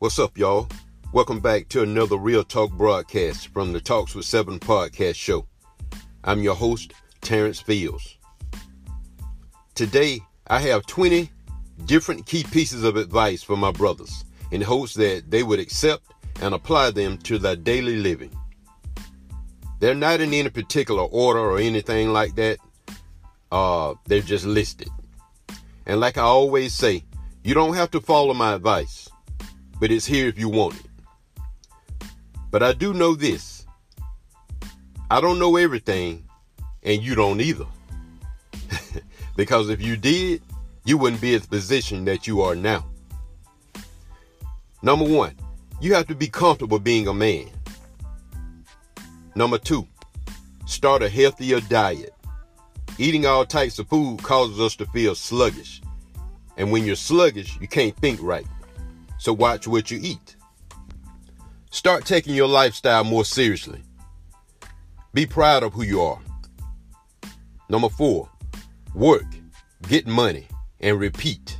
What's up, y'all? Welcome back to another Real Talk broadcast from the Talks with Seven podcast show. I'm your host, Terrence Fields. Today, I have 20 different key pieces of advice for my brothers in hopes that they would accept and apply them to their daily living. They're not in any particular order or anything like that. Uh, they're just listed. And like I always say, you don't have to follow my advice but it's here if you want it. But I do know this I don't know everything, and you don't either. because if you did, you wouldn't be in the position that you are now. Number one, you have to be comfortable being a man. Number two, start a healthier diet. Eating all types of food causes us to feel sluggish. And when you're sluggish, you can't think right so watch what you eat. Start taking your lifestyle more seriously. Be proud of who you are. Number four, work, get money, and repeat.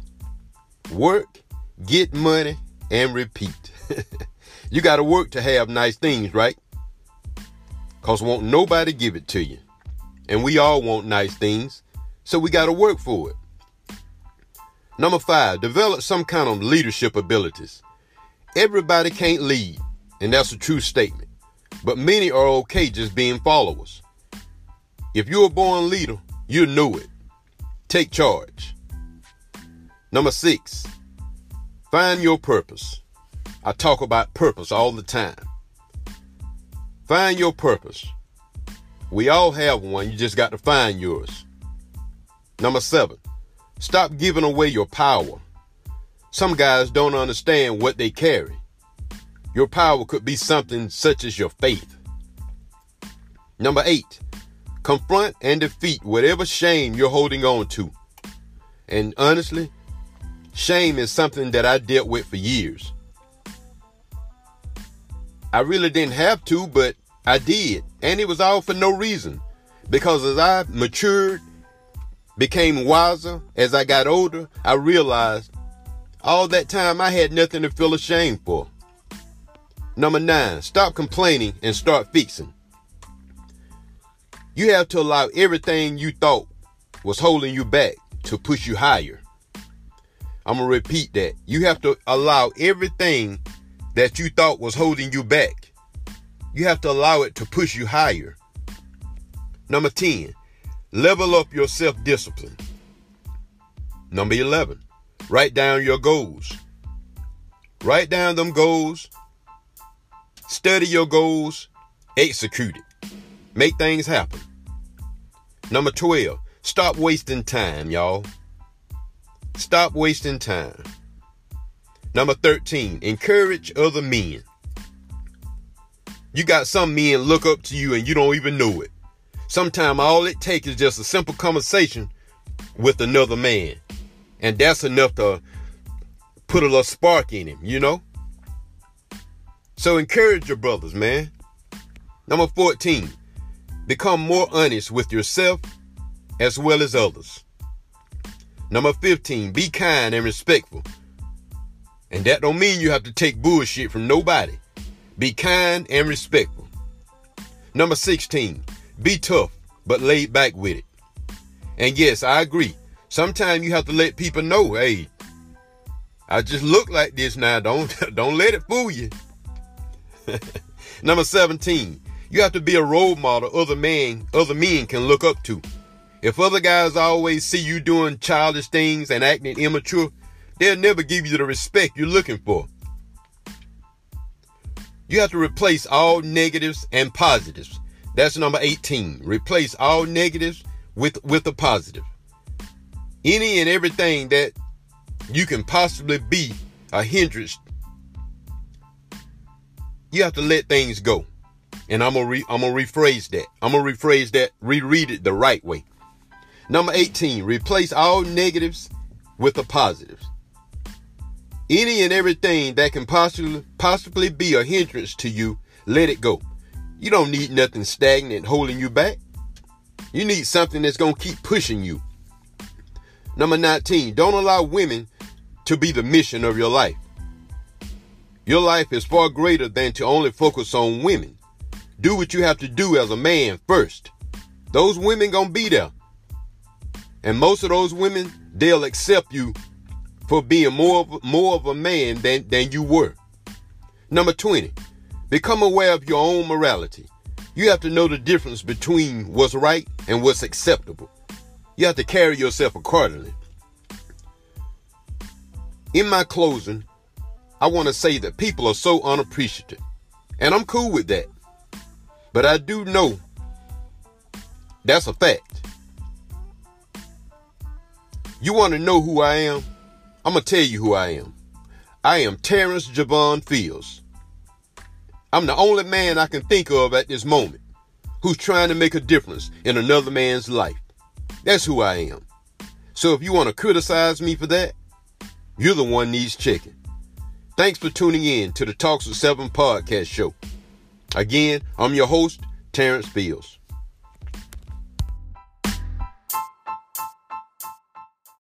Work, get money, and repeat. you got to work to have nice things, right? Because won't nobody give it to you. And we all want nice things, so we got to work for it. Number five, develop some kind of leadership abilities. Everybody can't lead, and that's a true statement. But many are okay just being followers. If you're a born leader, you know it. Take charge. Number six, find your purpose. I talk about purpose all the time. Find your purpose. We all have one, you just got to find yours. Number seven, Stop giving away your power. Some guys don't understand what they carry. Your power could be something such as your faith. Number eight, confront and defeat whatever shame you're holding on to. And honestly, shame is something that I dealt with for years. I really didn't have to, but I did. And it was all for no reason. Because as I matured became wiser as I got older, I realized all that time I had nothing to feel ashamed for. Number nine, stop complaining and start fixing. You have to allow everything you thought was holding you back to push you higher. I'm going to repeat that. You have to allow everything that you thought was holding you back. You have to allow it to push you higher. Number 10, Level up your self discipline. Number 11, write down your goals. Write down them goals, study your goals, execute it. Make things happen. Number 12, stop wasting time, y'all. Stop wasting time. Number 13, encourage other men. You got some men look up to you and you don't even know it. Sometimes all it takes is just a simple conversation with another man. And that's enough to put a little spark in him, you know? So encourage your brothers, man. Number 14, become more honest with yourself as well as others. Number 15, be kind and respectful. And that don't mean you have to take bullshit from nobody. Be kind and respectful. Number 16, be tough, but laid back with it. And yes, I agree. Sometimes you have to let people know, hey, I just look like this now. Don't don't let it fool you. Number 17, you have to be a role model other men other men can look up to. If other guys always see you doing childish things and acting immature, they'll never give you the respect you're looking for. You have to replace all negatives and positives. That's number 18. Replace all negatives with, with a positive. Any and everything that you can possibly be a hindrance, you have to let things go. And I'm gonna I'm gonna rephrase that. I'm gonna rephrase that, reread it the right way. Number 18, replace all negatives with the positives. Any and everything that can possibly possibly be a hindrance to you, let it go. You don't need nothing stagnant holding you back. You need something that's going to keep pushing you. Number 19, don't allow women to be the mission of your life. Your life is far greater than to only focus on women. Do what you have to do as a man first. Those women gonna be there. And most of those women, they'll accept you for being more of, more of a man than, than you were. Number 20, become aware of your own morality. You have to know the difference between what's right and what's acceptable. You have to carry yourself accordingly. In my closing, I want to say that people are so unappreciative, and I'm cool with that. But I do know that's a fact. You want to know who I am? I'm going to tell you who I am. I am Terrence Javon Fields. I'm the only man I can think of at this moment who's trying to make a difference in another man's life. That's who I am. So if you want to criticize me for that, you're the one needs checking. Thanks for tuning in to the Talks of Seven podcast show. Again, I'm your host, Terrence Fields.